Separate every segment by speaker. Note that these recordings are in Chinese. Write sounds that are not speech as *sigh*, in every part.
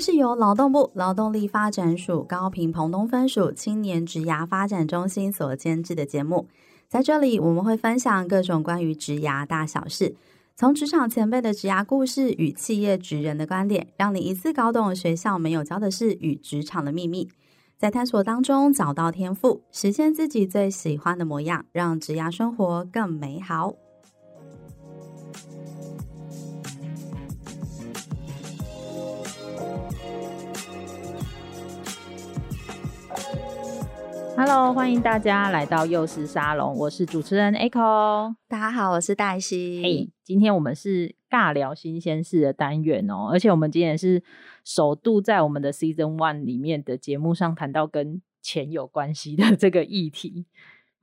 Speaker 1: 是由劳动部劳动力发展署高屏澎东分署青年职涯发展中心所监制的节目。在这里，我们会分享各种关于职涯大小事，从职场前辈的职涯故事与企业职人的观点，让你一次搞懂学校没有教的事与职场的秘密。在探索当中找到天赋，实现自己最喜欢的模样，让职涯生活更美好。
Speaker 2: Hello，欢迎大家来到幼师沙龙，我是主持人 Echo。
Speaker 1: 大家好，我是黛西。
Speaker 2: 嘿，hey, 今天我们是尬聊新鲜事的单元哦，而且我们今天是。首度在我们的 Season One 里面的节目上谈到跟钱有关系的这个议题，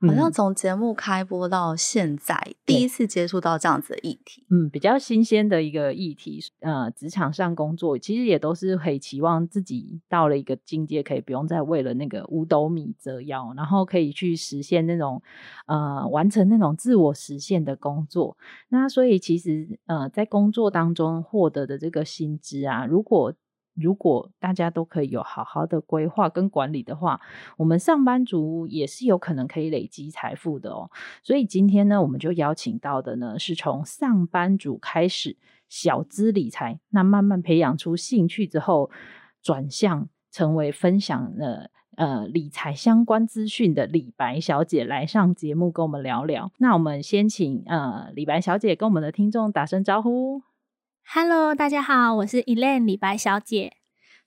Speaker 1: 好像从节目开播到现在，嗯、第一次接触到这样子的议题，
Speaker 2: 嗯，比较新鲜的一个议题。呃，职场上工作其实也都是很期望自己到了一个境界，可以不用再为了那个五斗米折腰，然后可以去实现那种呃完成那种自我实现的工作。那所以其实呃在工作当中获得的这个薪资啊，如果如果大家都可以有好好的规划跟管理的话，我们上班族也是有可能可以累积财富的哦。所以今天呢，我们就邀请到的呢，是从上班族开始小资理财，那慢慢培养出兴趣之后，转向成为分享了呃理财相关资讯的李白小姐来上节目跟我们聊聊。那我们先请呃李白小姐跟我们的听众打声招呼。
Speaker 3: Hello，大家好，我是 Elaine 李白小姐。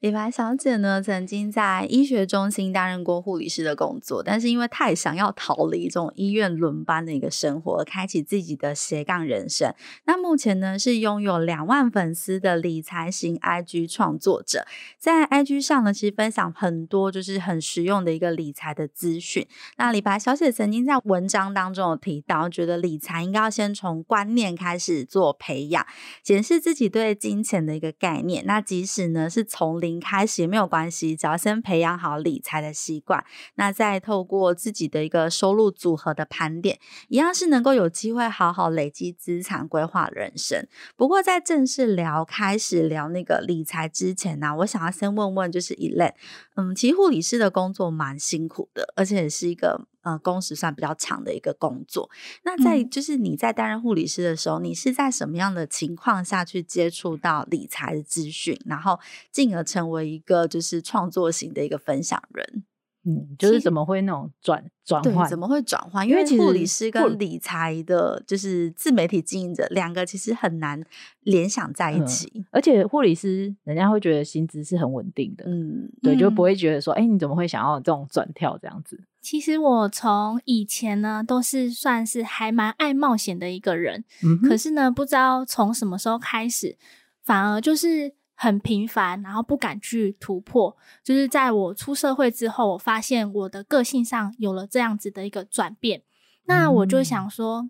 Speaker 1: 李白小姐呢，曾经在医学中心担任过护理师的工作，但是因为太想要逃离这种医院轮班的一个生活，而开启自己的斜杠人生。那目前呢，是拥有两万粉丝的理财型 IG 创作者，在 IG 上呢，其实分享很多就是很实用的一个理财的资讯。那李白小姐曾经在文章当中有提到，觉得理财应该要先从观念开始做培养，检视自己对金钱的一个概念。那即使呢，是从零开始也没有关系，只要先培养好理财的习惯，那再透过自己的一个收入组合的盘点，一样是能够有机会好好累积资产，规划人生。不过在正式聊开始聊那个理财之前呢、我想要先问问，就是 e l a n 嗯，其实护理师的工作蛮辛苦的，而且也是一个。呃，工时算比较长的一个工作。那在就是你在担任护理师的时候，嗯、你是在什么样的情况下去接触到理财的资讯，然后进而成为一个就是创作型的一个分享人？
Speaker 2: 嗯，就是怎么会那种转转换？
Speaker 1: 怎么会转换？因为其实护理师跟理财的，就是自媒体经营者两个其实很难联想在一起。
Speaker 2: 嗯、而且护理师人家会觉得薪资是很稳定的，嗯，对，就不会觉得说，哎、欸，你怎么会想要这种转跳这样子？
Speaker 3: 其实我从以前呢，都是算是还蛮爱冒险的一个人，嗯，可是呢，不知道从什么时候开始，反而就是。很平凡，然后不敢去突破。就是在我出社会之后，我发现我的个性上有了这样子的一个转变。那我就想说，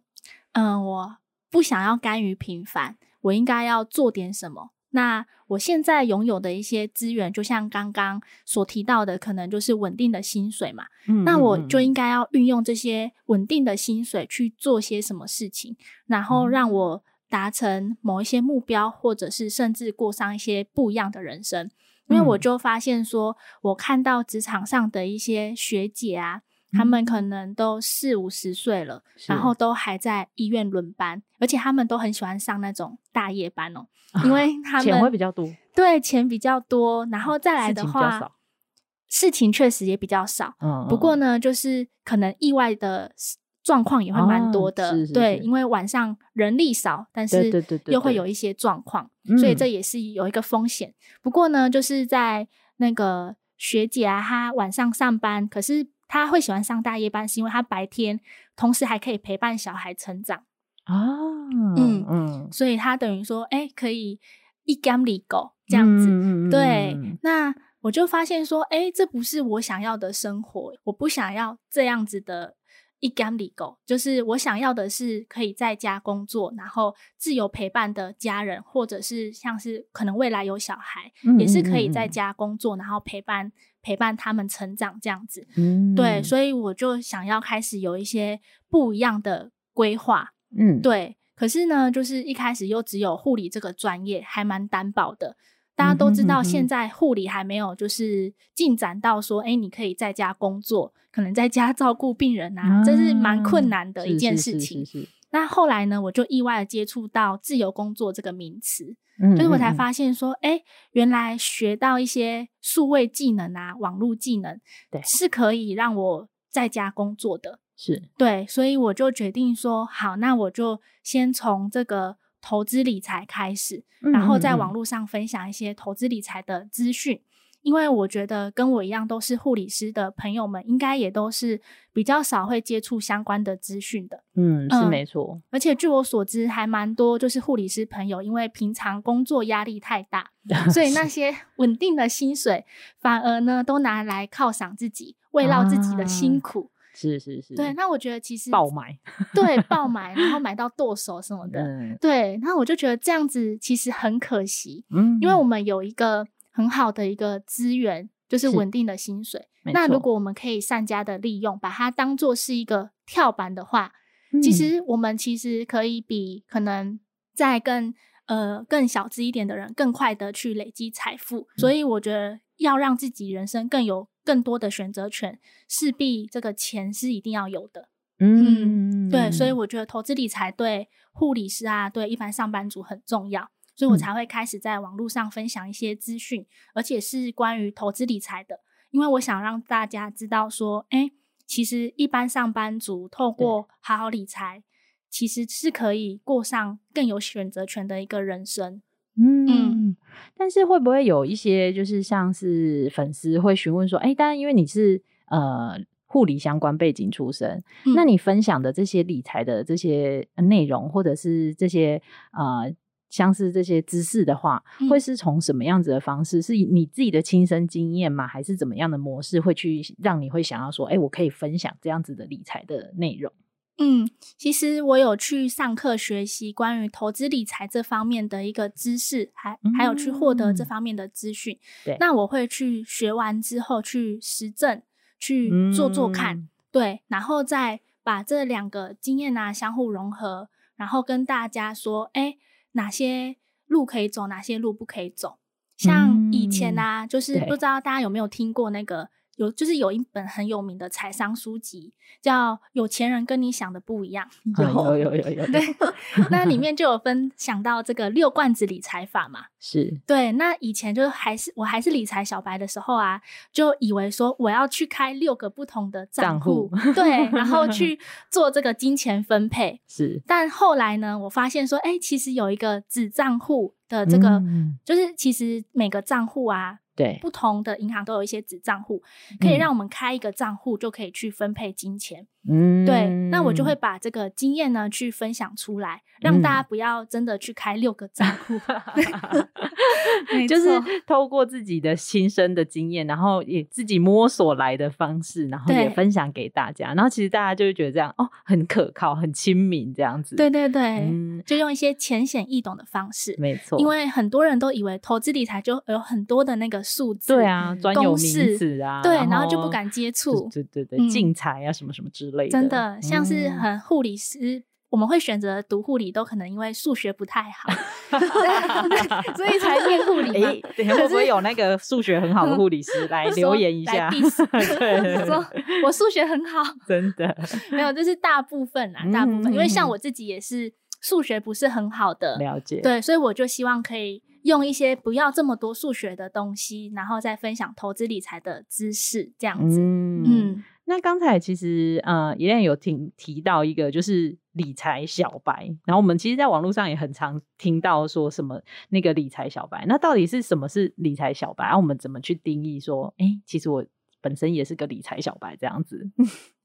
Speaker 3: 嗯、呃，我不想要甘于平凡，我应该要做点什么。那我现在拥有的一些资源，就像刚刚所提到的，可能就是稳定的薪水嘛。嗯，那我就应该要运用这些稳定的薪水去做些什么事情，然后让我。达成某一些目标，或者是甚至过上一些不一样的人生，因为我就发现说，我看到职场上的一些学姐啊，他们可能都四五十岁了，然后都还在医院轮班，而且他们都很喜欢上那种大夜班哦，因为他们
Speaker 2: 钱会比较多，
Speaker 3: 对，钱比较多，然后再来的话，事情确实也比较少，嗯，不过呢，就是可能意外的。状况也会蛮多的，哦、是是是。对，因为晚上人力少，但是又会有一些状况，所以这也是有一个风险。嗯、不过呢，就是在那个学姐啊，她晚上上班，可是她会喜欢上大夜班，是因为她白天同时还可以陪伴小孩成长啊，嗯嗯，嗯所以她等于说，哎、欸，可以一干里狗这样子，嗯、对，那我就发现说，哎、欸，这不是我想要的生活，我不想要这样子的。一干里狗，就是我想要的是可以在家工作，然后自由陪伴的家人，或者是像是可能未来有小孩，嗯嗯嗯也是可以在家工作，然后陪伴陪伴他们成长这样子。嗯，对，所以我就想要开始有一些不一样的规划。嗯，对。可是呢，就是一开始又只有护理这个专业，还蛮单薄的。大家都知道，现在护理还没有就是进展到说，哎、欸，你可以在家工作，可能在家照顾病人啊，这是蛮困难的一件事情。那后来呢，我就意外的接触到自由工作这个名词，嗯，就是我才发。现说，哎、欸，原来学到一些数位技能啊，网络技能，对，是可以让我在家工作的，
Speaker 2: 是。
Speaker 3: 对，所以我就决定说，好，那我就先从这个投资理财开始，然后在网络上分享一些投资理财的资讯。因为我觉得跟我一样都是护理师的朋友们，应该也都是比较少会接触相关的资讯的。
Speaker 2: 嗯，是没错。
Speaker 3: 而且据我所知，还蛮多就是护理师朋友，因为平常工作压力太大，*laughs* 所以那些稳定的薪水反而呢都拿来犒赏自己，慰劳自己的辛苦。
Speaker 2: 啊，是是是。
Speaker 3: 对，那我觉得其实
Speaker 2: 爆买，
Speaker 3: 对，爆 *laughs* 买，然后买到剁手什么的。嗯，对，那我就觉得这样子其实很可惜。嗯，因为我们有一个。很好的一个资源，就是稳定的薪水。那如果我们可以善加的利用，把它当做是一个跳板的话，嗯，其实我们其实可以比可能在更呃更小资一点的人更快的去累积财富。嗯。所以我觉得要让自己人生更有更多的选择权，势必这个钱是一定要有的。嗯，嗯，对，所以我觉得投资理财对护理师啊，对一般上班族很重要。所以我才会开始在网络上分享一些资讯，而且是关于投资理财的，因为我想让大家知道说，哎，其实一般上班族透过好好理财，其实是可以过上更有选择权的一个人生。
Speaker 2: 嗯，嗯，但是会不会有一些就是像是粉丝会询问说，哎，当然因为你是呃护理相关背景出身，嗯，那你分享的这些理财的这些内容，或者是这些呃。像是这些知识的话，会是从什么样子的方式？嗯、是你自己的亲身经验吗？还是怎么样的模式会去让你会想要说，哎、欸，我可以分享这样子的理财的内容？
Speaker 3: 嗯，其实我有去上课学习关于投资理财这方面的一个知识，还还有去获得这方面的资讯。对、嗯，那我会去学完之后去实证，去做做看、嗯，对，然后再把这两个经验啊相互融合，然后跟大家说，哎、欸。哪些路可以走，哪些路不可以走？像以前啊，嗯、就是不知道大家有没有听过那个。有就是有一本很有名的财商书籍，叫《有钱人跟你想的不一样》。
Speaker 2: 有有有有有。对，*laughs*
Speaker 3: 那里面就有分享到这个六罐子理财法嘛。*laughs*
Speaker 2: 是。
Speaker 3: 对，那以前就还是我还是理财小白的时候啊，就以为说我要去开六个不同的账户，对，*laughs* 然后去做这个金钱分配。
Speaker 2: 是。
Speaker 3: 但后来呢，我发现说，哎、欸，其实有一个子账户的这个、嗯，就是其实每个账户啊。
Speaker 2: 对，
Speaker 3: 不同的银行都有一些子账户，可以让我们开一个账户就可以去分配金钱。嗯，对，那我就会把这个经验呢去分享出来，让大家不要真的去开六个账户。*laughs*
Speaker 2: 嗯、*laughs* 就是透过自己的亲身的经验，然后也自己摸索来的方式，然后也分享给大家。然后其实大家就会觉得这样哦，很可靠，很亲民这样子。
Speaker 3: 对对对，嗯，就用一些浅显易懂的方式。
Speaker 2: 没错，
Speaker 3: 因为很多人都以为投资理财就有很多的那个。数字
Speaker 2: 对啊，专有名词啊，
Speaker 3: 对，然后就不敢接触，
Speaker 2: 对对对，竞财啊什么什么之类的，
Speaker 3: 真的像是很护理师，嗯、我们会选择读护理，都可能因为数学不太好，*laughs* 所以才念护理。哎、欸，
Speaker 2: 会不会有那个数学很好的护理师 *laughs* 来留言一下？
Speaker 3: 对，说我数学很好，
Speaker 2: 真的
Speaker 3: 没有，就是大部分啊，大部分，嗯、因为像我自己也是数学不是很好的，
Speaker 2: 了解，
Speaker 3: 对，所以我就希望可以。用一些不要这么多数学的东西，然后再分享投资理财的知识，这样子。嗯，嗯，
Speaker 2: 那刚才其实呃，Elaine 有提提到一个就是理财小白，然后我们其实，在网络上也很常听到说什么那个理财小白，那到底是什么是理财小白？我们怎么去定义说，哎，其实我本身也是个理财小白这样子？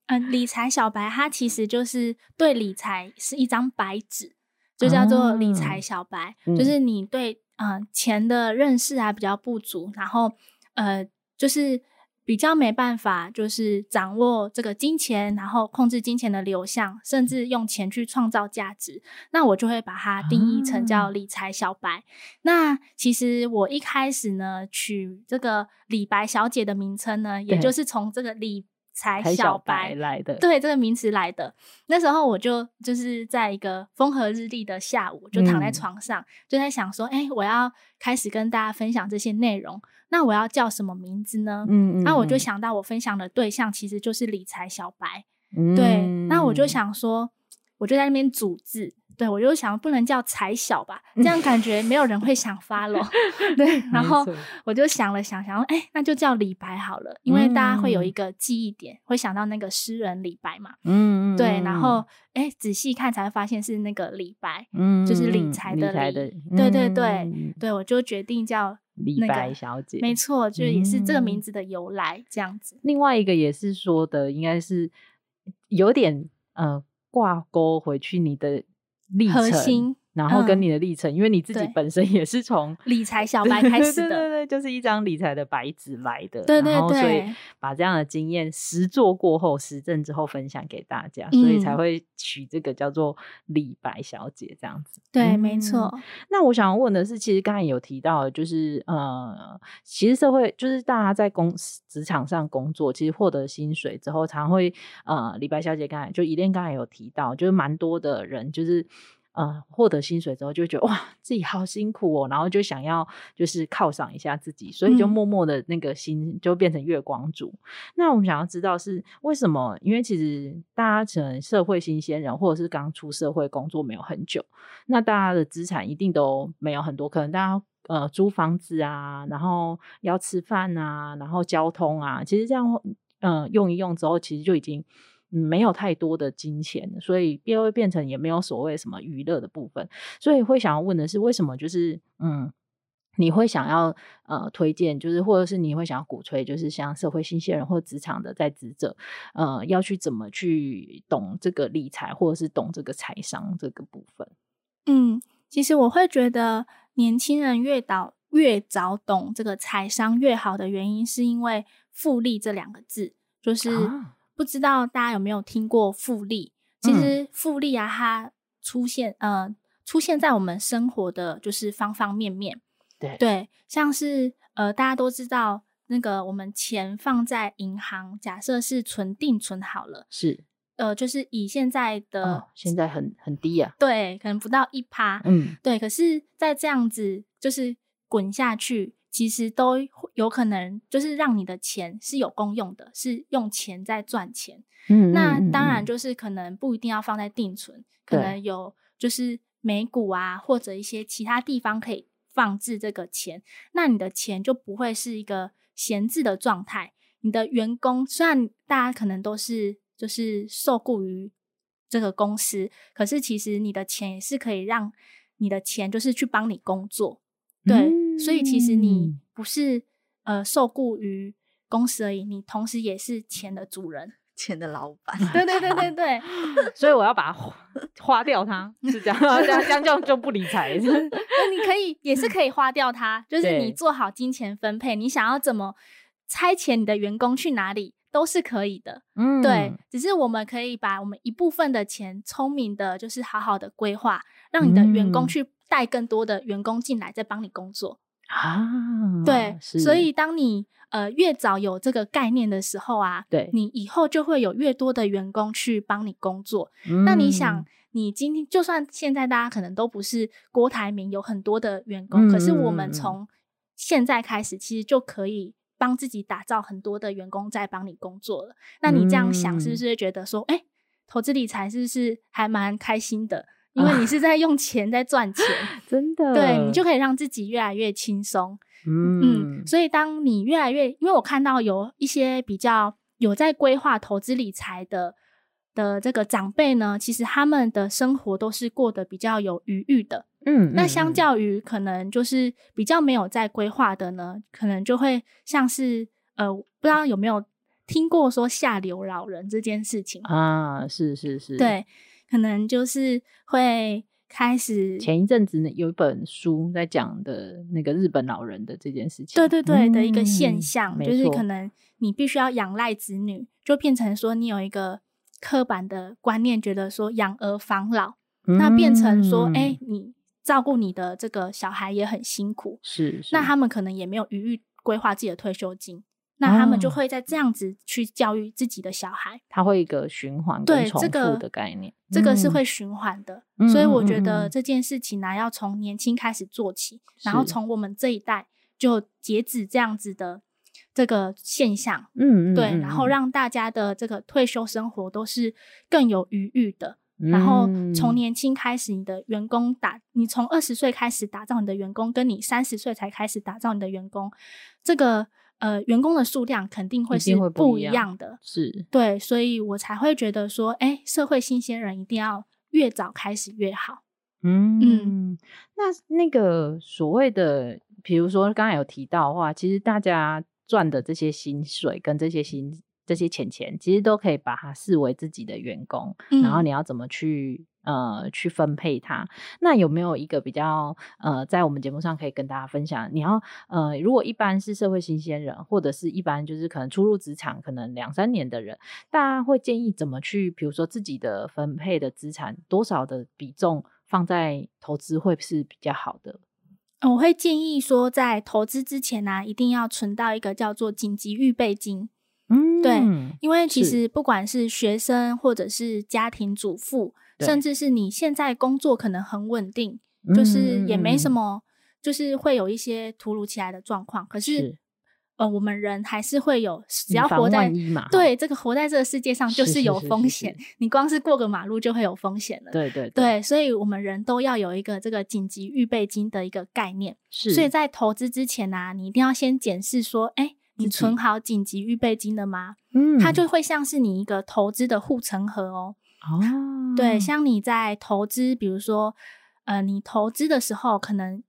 Speaker 3: 嗯、呃，理财小白他其实就是对理财是一张白纸，就叫做理财小白，啊、就是你对。嗯、呃，钱的认识还比较不足，然后呃，就是比较没办法，就是掌握这个金钱，然后控制金钱的流向，甚至用钱去创造价值。那我就会把它定义成叫理财小白。啊、那其实我一开始呢，取这个李白小姐的名称呢，也就是从这个理财小白
Speaker 2: 来的，
Speaker 3: 对这个名词来的。那时候我就就是在一个风和日丽的下午，就躺在床上，嗯、就在想说，哎、欸，我要开始跟大家分享这些内容，那我要叫什么名字呢？嗯，嗯，嗯，那我就想到我分享的对象其实就是理财小白，嗯、对，那我就想说，我就在那边组字。对，我就想不能叫财小吧，这样感觉没有人会想 follow。*laughs* 对，然后我就想了想，想说，哎，那就叫李白好了，因为大家会有一个记忆点，嗯、会想到那个诗人李白嘛。嗯嗯。对，然后哎，仔细看才会发现是那个李白，嗯，就是理财的理。理财的对对对、嗯、对，我就决定叫、那个、
Speaker 2: 李白小姐。
Speaker 3: 没错，就也是这个名字的由来这样子。
Speaker 2: 另外一个也是说的，应该是有点呃挂钩回去你的。
Speaker 3: 核心。
Speaker 2: 然后跟你的历程，嗯、因为你自己本身也是从 *laughs*
Speaker 3: 理财小白开始的，
Speaker 2: 对对对，就是一张理财的白纸来的，
Speaker 3: 对对对，
Speaker 2: 然后所以把这样的经验实做过后，实证之后分享给大家，嗯、所以才会取这个叫做李白小姐这样子。
Speaker 3: 对，嗯、没错。
Speaker 2: 那我想要问的是，其实刚才有提到，就是呃，其实社会就是大家在公职场上工作，其实获得薪水之后，常会呃，李白小姐刚才就伊莲刚才有提到，就是蛮多的人就是。呃，获得薪水之后就觉得哇，自己好辛苦哦，然后就想要就是犒赏一下自己，所以就默默的那个心就变成月光族。嗯、那我们想要知道是为什么？因为其实大家可能社会新鲜人，或者是刚出社会工作没有很久，那大家的资产一定都没有很多，可能大家呃租房子啊，然后要吃饭啊，然后交通啊，其实这样呃用一用之后，其实就已经。没有太多的金钱，所以又会变成也没有所谓什么娱乐的部分，所以会想要问的是，为什么就是嗯，你会想要呃推荐，就是或者是你会想要鼓吹，就是像社会新鲜人或职场的在职者，呃，要去怎么去懂这个理财，或者是懂这个财商这个部分？
Speaker 3: 嗯，其实我会觉得年轻人越早越早懂这个财商越好的原因，是因为复利这两个字，就是。啊不知道大家有没有听过复利？其实复利啊，它出现呃出现在我们生活的就是方方面面。
Speaker 2: 对
Speaker 3: 对，像是呃大家都知道那个我们钱放在银行，假设是存定存好了，
Speaker 2: 是
Speaker 3: 呃就是以现在的、
Speaker 2: 哦、现在很很低啊，
Speaker 3: 对，可能不到一趴，嗯，对。可是，在这样子就是滚下去。其实都有可能，就是让你的钱是有功用的，是用钱在赚钱。嗯，那当然就是可能不一定要放在定存，可能有就是美股啊，或者一些其他地方可以放置这个钱。那你的钱就不会是一个闲置的状态。你的员工虽然大家可能都是就是受雇于这个公司，可是其实你的钱也是可以让你的钱就是去帮你工作。对，嗯、所以其实你不是呃受雇于公司而已，你同时也是钱的主人，*laughs*
Speaker 1: 钱的老板。
Speaker 3: 对对对对对，*laughs*
Speaker 2: 所以我要把它花，花掉它，是这样，这样这样就就不理财。*laughs*
Speaker 3: 那你可以也是可以花掉它，就是你做好金钱分配，你想要怎么差遣你的员工去哪里都是可以的。嗯，对，只是我们可以把我们一部分的钱聪明的，就是好好的规划，让你的员工去。带更多的员工进来，再帮你工作啊。对，所以当你呃越早有这个概念的时候啊，对，你以后就会有越多的员工去帮你工作。嗯、那你想，你今天就算现在大家可能都不是郭台铭，有很多的员工，嗯、可是我们从现在开始，其实就可以帮自己打造很多的员工在帮你工作了。那你这样想，是不是会觉得说，哎、嗯，投资理财是不是还蛮开心的？因为你 *laughs* 是在用钱在赚钱，*laughs*
Speaker 2: 真的，
Speaker 3: 对，你就可以让自己越来越轻松。嗯嗯，所以当你越来越，因为我看到有一些比较有在规划投资理财的的这个长辈呢，其实他们的生活都是过得比较有余裕的。嗯，那相较于可能就是比较没有在规划的呢，可能就会像是呃，不知道有没有听过说下流老人这件事情
Speaker 2: 啊？是是是，
Speaker 3: 对。可能就是会开始。
Speaker 2: 前一阵子呢，有一本书在讲的那个日本老人的这件事情，
Speaker 3: 对对对的一个现象，嗯、就是可能你必须要仰赖子女，就变成说你有一个刻板的观念，觉得说养儿防老，嗯、那变成说，哎、欸，你照顾你的这个小孩也很辛苦，
Speaker 2: 是，是，
Speaker 3: 那他们可能也没有余裕规划自己的退休金，那他们就会在这样子去教育自己的小孩，
Speaker 2: 他会一个循环跟重复的概念，
Speaker 3: 这个、这个是会循环的。嗯、所以我觉得这件事情呢、啊，要从年轻开始做起，然后从我们这一代就截止这样子的这个现象。嗯对，然后让大家的这个退休生活都是更有余裕的。然后从年轻开始，你的员工打，你从二十岁开始打造你的员工，跟你三十岁才开始打造你的员工，这个。呃，员工的数量肯定会是不一样的，
Speaker 2: 样是
Speaker 3: 对，所以我才会觉得说，哎，社会新鲜人一定要越早开始越好。
Speaker 2: 嗯嗯，那那个所谓的，比如说刚才有提到的话，其实大家赚的这些薪水跟这些薪这些钱钱，其实都可以把它视为自己的员工，嗯、然后你要怎么去？呃，去分配它。那有没有一个比较呃，在我们节目上可以跟大家分享？你要呃，如果一般是社会新鲜人，或者是一般就是可能初入职场，可能两三年的人，大家会建议怎么去？比如说自己的分配的资产多少的比重放在投资会是比较好的？
Speaker 3: 我会建议说，在投资之前呢、啊，一定要存到一个叫做紧急预备金。嗯，对，因为其实不管是学生或者是家庭主妇。甚至是你现在工作可能很稳定，就是也没什么，嗯、就是会有一些突如其来的状况。可是，是呃，我们人还是会有，只要活在对这个活在这个世界上，就是有风险。你光是过个马路就会有风险了。
Speaker 2: 对对对，
Speaker 3: 对，所以我们人都要有一个这个紧急预备金的一个概念。是，所以在投资之前呢、啊，你一定要先检视说，哎、欸，你存好紧急预备金了吗？嗯，它就会像是你一个投资的护城河哦。哦，对，像你在投资，比如说，呃，你投资的时候，可能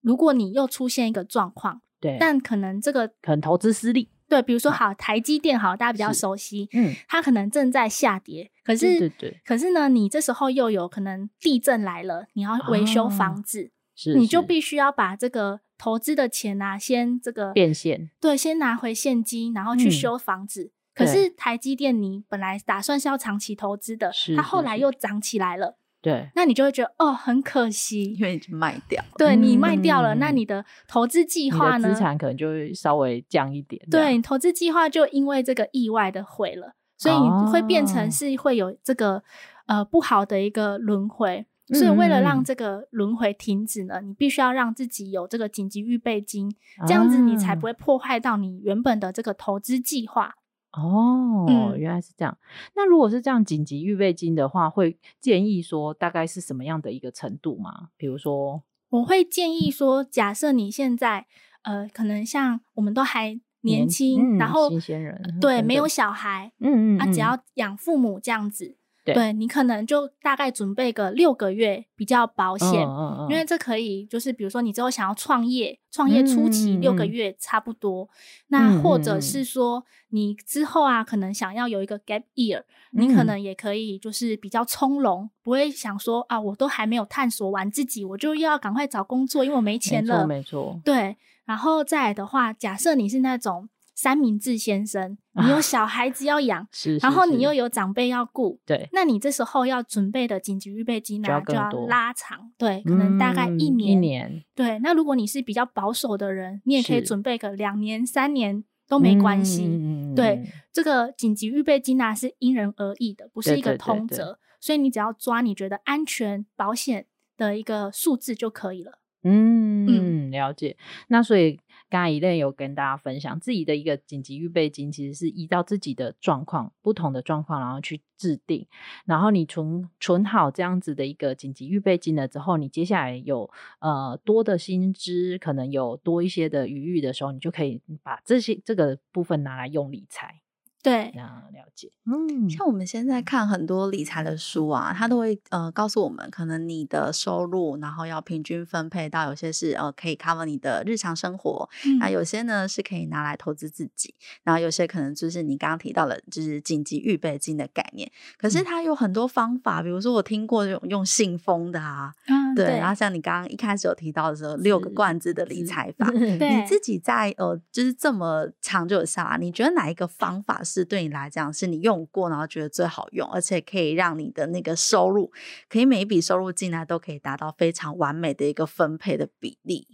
Speaker 3: 如果你又出现一个状况，对，但可能这个
Speaker 2: 可能投资失利，
Speaker 3: 对，比如说好，台积电好，大家比较熟悉，嗯，它可能正在下跌，可是，对对，可是呢，你这时候又有可能地震来了，你要维修房子，是，你就必须要把这个投资的钱啊，先这个
Speaker 2: 变现，
Speaker 3: 对，先拿回现金，然后去修房子。可是台积电，你本来打算是要长期投资的，它后来又涨起来了，
Speaker 2: 对，
Speaker 3: 那你就会觉得哦，很可惜，
Speaker 1: 因为已经卖掉，
Speaker 3: 对，你卖掉了，那你的投资计划呢？
Speaker 2: 资产可能就会稍微降一点，
Speaker 3: 对，你投资计划就因为这个意外的毁了，所以你会变成是会有这个呃不好的一个轮回，所以为了让这个轮回停止呢，你必须要让自己有这个紧急预备金，这样子你才不会破坏到你原本的这个投资计划。
Speaker 2: 哦，嗯、原来是这样。那如果是这样紧急预备金的话，会建议说大概是什么样的一个程度吗？比如说，
Speaker 3: 我会建议说，假设你现在呃，可能像我们都还年轻，嗯、然后
Speaker 2: 新鲜人
Speaker 3: 对，没有小孩，嗯嗯，嗯啊，只要养父母这样子。对，对你可能就大概准备个六个月比较保险，嗯嗯嗯、因为这可以就是比如说你之后想要创业，创业初期六个月差不多。嗯、那或者是说你之后啊，可能想要有一个 gap year，、嗯、你可能也可以就是比较从容，不会想说啊，我都还没有探索完自己，我就又要赶快找工作，因为我没钱了。
Speaker 2: 没错，没错。
Speaker 3: 对，然后再来的话，假设你是那种。三明治先生，你有小孩子要养，是，然后你又有长辈要顾，对，那你这时候要准备的紧急预备金呢，就要拉长，对，可能大概一年，一年，对。那如果你是比较保守的人，你也可以准备个两年、三年都没关系，对。这个紧急预备金呢是因人而异的，不是一个通则，所以你只要抓你觉得安全保险的一个数字就可以了。
Speaker 2: 嗯嗯，了解。那所以。刚才一类有跟大家分享自己的一个紧急预备金，其实是依照自己的状况，不同的状况，然后去制定。然后你存存好这样子的一个紧急预备金了之后，你接下来有呃多的薪资，可能有多一些的余裕的时候，你就可以把这些这个部分拿来用理财。
Speaker 3: 对，
Speaker 2: 那了解。
Speaker 1: 嗯，像我们现在看很多理财的书啊，它都会呃告诉我们，可能你的收入，然后要平均分配到有些是呃可以 cover 你的日常生活，那、嗯、有些呢是可以拿来投资自己，然后有些可能就是你刚刚提到的，就是紧急预备金的概念。可是它有很多方法，比如说我听过用用信封的啊，嗯、对，对然后像你刚刚一开始有提到的时候，六个罐子的理财法，*laughs* 你自己在呃就是这么长久下来，你觉得哪一个方法是？是对你来讲，是你用过然后觉得最好用，而且可以让你的那个收入，可以每一笔收入进来都可以达到非常完美的一个分配的比例。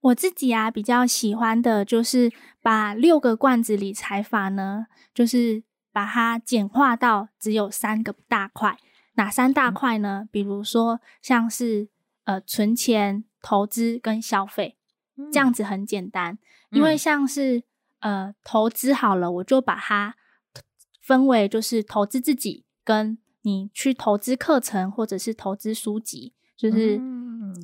Speaker 3: 我自己啊比较喜欢的就是把六个罐子理财法呢，就是把它简化到只有三个大块。哪三大块呢？嗯、比如说像是呃存钱、投资跟消费，嗯、这样子很简单。因为像是呃投资好了，我就把它分为就是投资自己跟你去投资课程或者是投资书籍，就是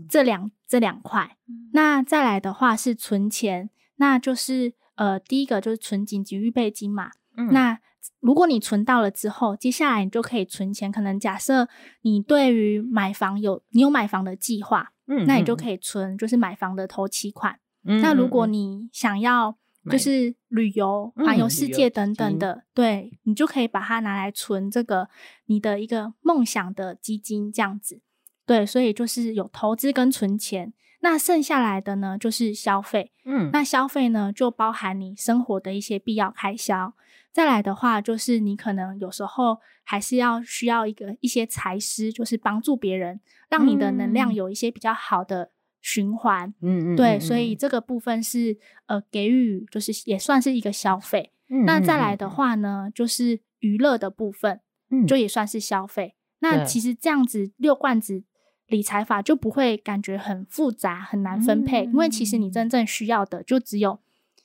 Speaker 3: 这两、嗯、这两块。嗯、那再来的话是存钱，那就是呃第一个就是存紧急预备金嘛。嗯、那如果你存到了之后，接下来你就可以存钱。可能假设你对于买房有你有买房的计划，嗯，那你就可以存，就是买房的头期款。嗯，那如果你想要就是旅游、环游世界等等的，对，你就可以把它拿来存这个你的一个梦想的基金，这样子。对，所以就是有投资跟存钱。那剩下来的呢，就是消费。嗯，那消费呢，就包含你生活的一些必要开销。再来的话，就是你可能有时候还是要需要一个一些财师，就是帮助别人，让你的能量有一些比较好的循环。嗯嗯，对，所以这个部分是呃给予，就是也算是一个消费。嗯，那再来的话呢，就是娱乐的部分，嗯，就也算是消费。那其实这样子六罐子理财法就不会感觉很复杂，很难分配，因为其实你真正需要的就只有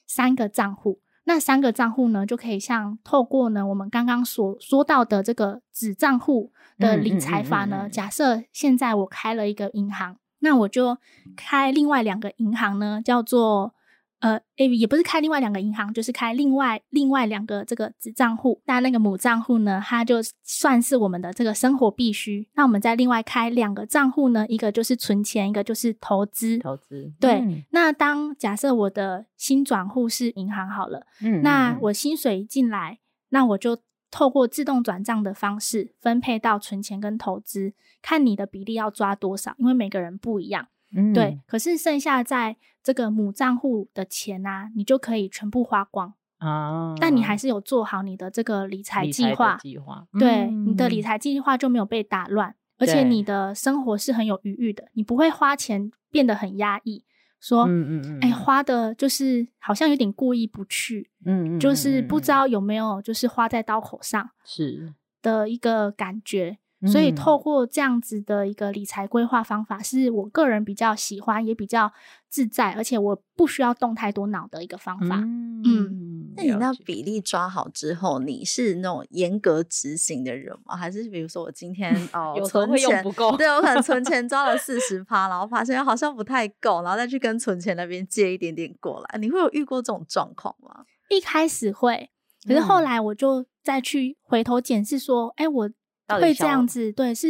Speaker 3: 三个账户。那三个账户呢，就可以像透过呢我们刚刚所说到的这个子账户的理财法呢，嗯嗯嗯嗯、假设现在我开了一个银行，那我就开另外两个银行呢，叫做。呃，诶，也不是开另外两个银行，就是开另外另外两个这个子账户。那那个母账户呢，它就算是我们的这个生活必须。那我们再另外开两个账户呢，一个就是存钱，一个就是投资。投资。对。嗯、那当假设我的新转户是银行好了，嗯，那我薪水一进来，那我就透过自动转账的方式分配到存钱跟投资，看你的比例要抓多少，因为每个人不一样。嗯，对。可是剩下在这个母账户的钱啊，你就可以全部花光啊。但你还是有做好你的这个理财计划，计划。对，嗯、你的理财计划就没有被打乱，而且你的生活是很有余裕的，你不会花钱变得很压抑。说，嗯嗯嗯，哎，花的就是好像有点过意不去，嗯嗯，就是不知道有没有就是花在刀口上，是的一个感觉。所以，透过这样子的一个理财规划方法，是我个人比较喜欢，也比较自在，而且我不需要动太多脑的一个方法。嗯，嗯，
Speaker 1: 那你那比例抓好之后，你是那种严格执行的人吗？还是比如说我今天 *laughs* 哦存钱不够，对，我可能存钱 *laughs* 抓了四十趴，然后发现好像不太够，然后再去跟存钱那边借一点点过来。你会有遇过这种状况吗？
Speaker 3: 一开始会，可是后来我就再去回头检视说，哎、嗯，我。会这样子，对，是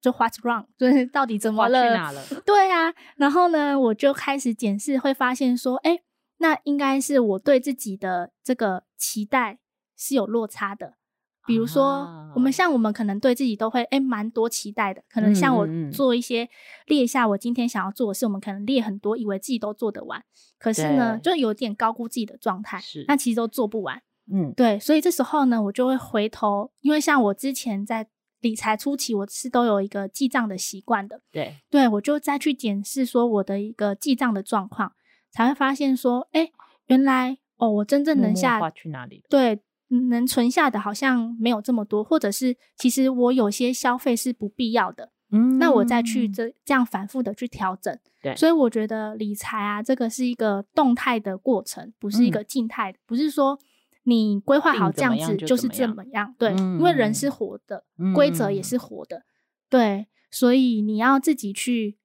Speaker 3: 就 what's wrong，*laughs* 就是到底怎么了？了 *laughs* 对啊，然后呢，我就开始检视，会发现说，哎，那应该是我对自己的这个期待是有落差的。比如说，啊、我们像我们可能对自己都会哎蛮多期待的，可能像我做一些列一下我今天想要做的事，嗯、我们可能列很多，以为自己都做得完，可是呢，就有点高估自己的状态，是，那其实都做不完。嗯，对，所以这时候呢，我就会回头，因为像我之前在理财初期，我是都有一个记账的习惯的。对，对我就再去检视说我的一个记账的状况，才会发现说，哎，原来哦，我真正能下，去哪里？对，能存下的好像没有这么多，或者是其实我有些消费是不必要的。嗯，那我再去这这样反复的去调整。对，所以我觉得理财啊，这个是一个动态的过程，不是一个静态的，嗯、不是说。你规划好这样子就是这么样，对，因为人是活的，规则也是活的，对，所以你要自己去，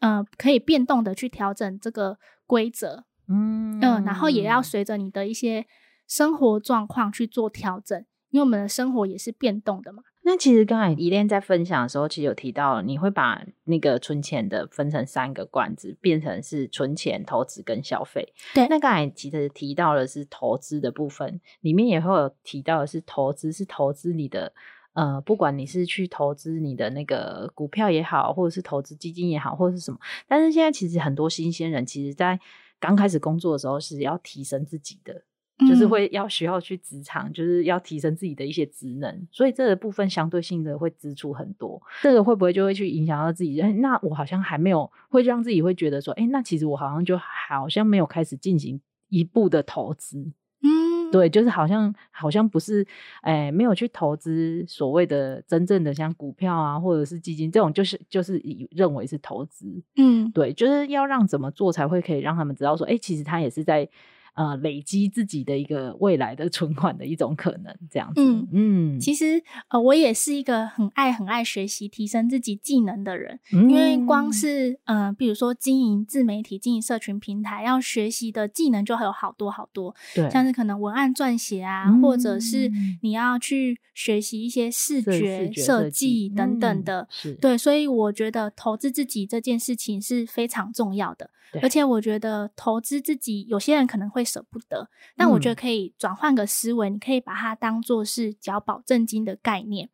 Speaker 3: 呃，可以变动的去调整这个规则，嗯嗯，然后也要随着你的一些生活状况去做调整，因为我们的生活也是变动的嘛。
Speaker 2: 那其实刚才依恋在分享的时候，其实有提到你会把那个存钱的分成三个罐子，变成是存钱、投资跟消费。对，那刚才其实提到的是投资的部分，里面也会有提到的是投资，是投资你的呃，不管你是去投资你的那个股票也好，或者是投资基金也好，或者是什么。但是现在其实很多新鲜人，其实在刚开始工作的时候是要提升自己的。就是会要需要去职场，就是要提升自己的一些职能，所以这个部分相对性的会支出很多。这个会不会就会去影响到自己？那我好像还没有会让自己会觉得说，哎，那其实我好像就好像没有开始进行一步的投资。嗯，对，就是好像好像不是，哎，没有去投资所谓的真正的像股票啊，或者是基金这种，就是就是以认为是投资。嗯，对，就是要让怎么做才会可以让他们知道说，哎，其实他也是在。呃，累积自己的一个未来的存款的一种可能，这样子。嗯
Speaker 3: 嗯，其实呃，我也是一个很爱很爱学习、提升自己技能的人。嗯、因为光是呃，比如说经营自媒体、经营社群平台，要学习的技能就还有好多好多。对，像是可能文案撰写啊，嗯、或者是你要去学习一些视觉设计等等的。对，所以我觉得投资自己这件事情是非常重要的。而且我觉得投资自己，有些人可能会舍不得，但我觉得可以转换个思维，嗯、你可以把它当做是缴保证金的概念。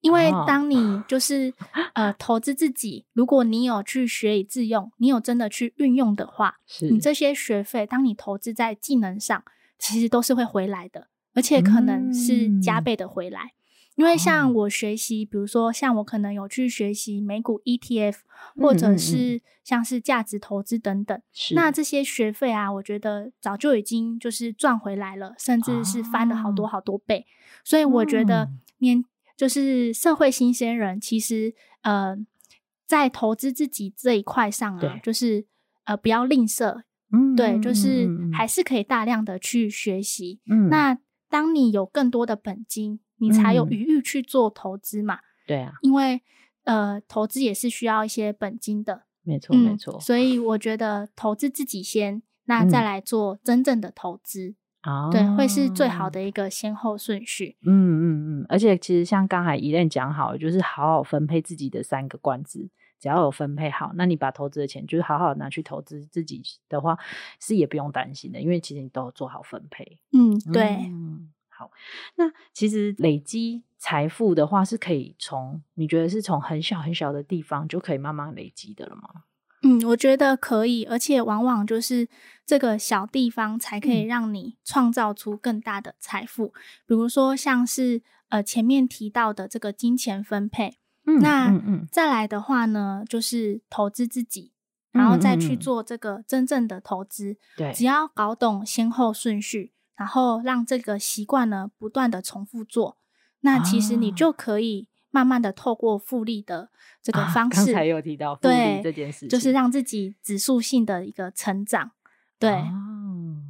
Speaker 3: 因为当你就 *laughs* 是、哦、呃投资自己，如果你有去学以致用，你有真的去运用的话，你这些学费，当你投资在技能上，其实都是会回来的，而且可能是加倍的回来。嗯因为像我学习，比如说像我可能有去学习美股 ETF，或者是像是价值投资等等，是那。这些学费啊，我觉得早就已经就是赚回来了，甚至是翻了好多好多倍。所以我觉得年就是社会新鲜人，其实呃在投资自己这一块上啊，就是呃不要吝啬，对，就是还是可以大量的去学习。嗯。那当你有更多的本金。你才有余裕去做投资嘛？
Speaker 2: 嗯、对啊，
Speaker 3: 因为呃，投资也是需要一些本金的，
Speaker 2: 没错，没错。
Speaker 3: 所以我觉得投资自己先，那再来做真正的投资，对，会是最好的一个先后顺序。
Speaker 2: 嗯嗯嗯，而且其实像刚才 Elaine 讲好，就是好好分配自己的三个罐子，只要有分配好，那你把投资的钱就是好好拿去投资自己的话，是也不用担心的，因为其实你都有做好分配。
Speaker 3: 嗯，对。
Speaker 2: 嗯好，那其实累积财富的话，是可以从你觉得是从很小很小的地方就可以慢慢累积的了吗？
Speaker 3: 嗯，我觉得可以，而且往往就是这个小地方才可以让你创造出更大的财富。嗯、比如说，像是呃前面提到的这个金钱分配，嗯、那再来的话呢，就是投资自己，然后再去做这个真正的投资。对、只要搞懂先后顺序。然后让这个习惯呢不断的重复做，那其实你就可以慢慢的透过复利的这个方式，啊、刚才
Speaker 2: 有提到复利这件事情，
Speaker 3: 就是让自己指数性的一个成长。对、
Speaker 2: 哦，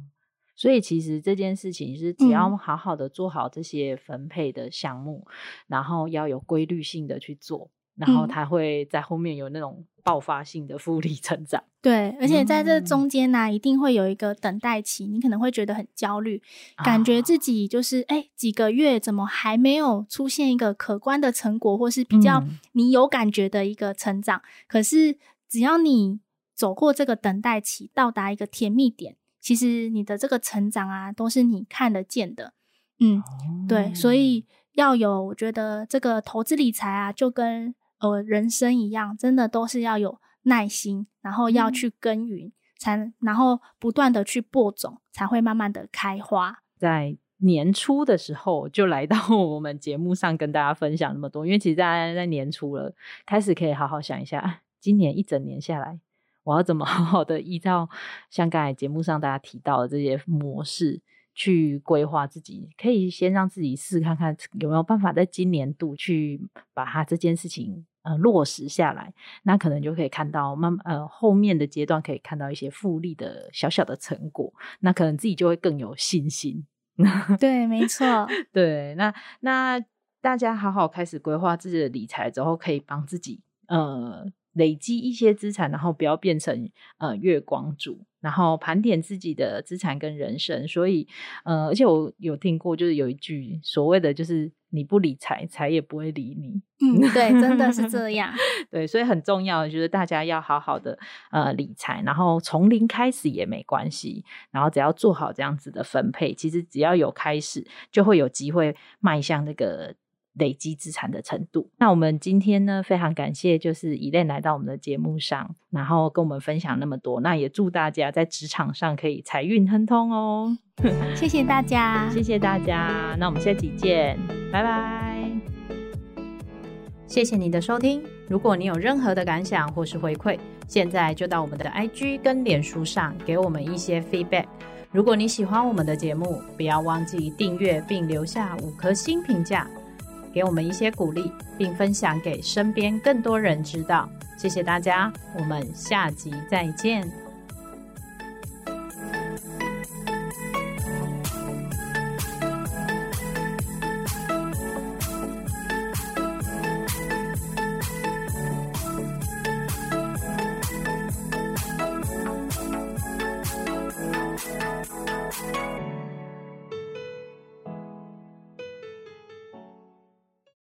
Speaker 2: 所以其实这件事情是只要好好的做好这些分配的项目，嗯、然后要有规律性的去做。然后它会在后面有那种爆发性的复利成长，
Speaker 3: 对，而且在这中间呢、一定会有一个等待期，你可能会觉得很焦虑，啊、感觉自己就是哎几个月怎么还没有出现一个可观的成果，或是比较你有感觉的一个成长。嗯、可是只要你走过这个等待期，到达一个甜蜜点，其实你的这个成长啊，都是你看得见的。嗯，哦、对，所以要有，我觉得这个投资理财啊，就跟呃，人生一样，真的都是要有耐心，然后要去耕耘，嗯、才然后不断的去播种，才会慢慢的开花。
Speaker 2: 在年初的时候，就来到 *laughs* 我们节目上跟大家分享那么多，因为其实大家在年初了，开始可以好好想一下，今年一整年下来，我要怎么好好的依照像刚才节目上大家提到的这些模式。去规划自己，可以先让自己试看看有没有办法在今年度去把它这件事情呃落实下来，那可能就可以看到慢呃后面的阶段可以看到一些复利的小小的成果，那可能自己就会更有信心。*laughs*
Speaker 3: 对，没错。
Speaker 2: 对，那那大家好好开始规划自己的理财之后，可以帮自己呃。累积一些资产，然后不要变成呃月光族，然后盘点自己的资产跟人生。所以呃，而且我有听过，就是有一句所谓的，就是你不理财，财也不会理你。
Speaker 3: 嗯，对，真的是这 *laughs* 样。
Speaker 2: 对，所以很重要的就是大家要好好的呃理财，然后从零开始也没关系，然后只要做好这样子的分配，其实只要有开始，就会有机会迈向那个。累积资产的程度。那我们今天呢，非常感谢就是 Elaine 来到我们的节目上，然后跟我们分享那么多。那也祝大家在职场上可以财运亨通哦！*laughs*
Speaker 3: 谢谢大家，
Speaker 2: 谢谢大家。那我们下期见，拜拜！谢谢你的收听。如果你有任何的感想或是回馈，现在就到我们的 IG 跟脸书上给我们一些 feedback。如果你喜欢我们的节目，不要忘记订阅并留下五颗星评价。给我们一些鼓励，并分享给身边更多人知道。谢谢大家，我们下集再见。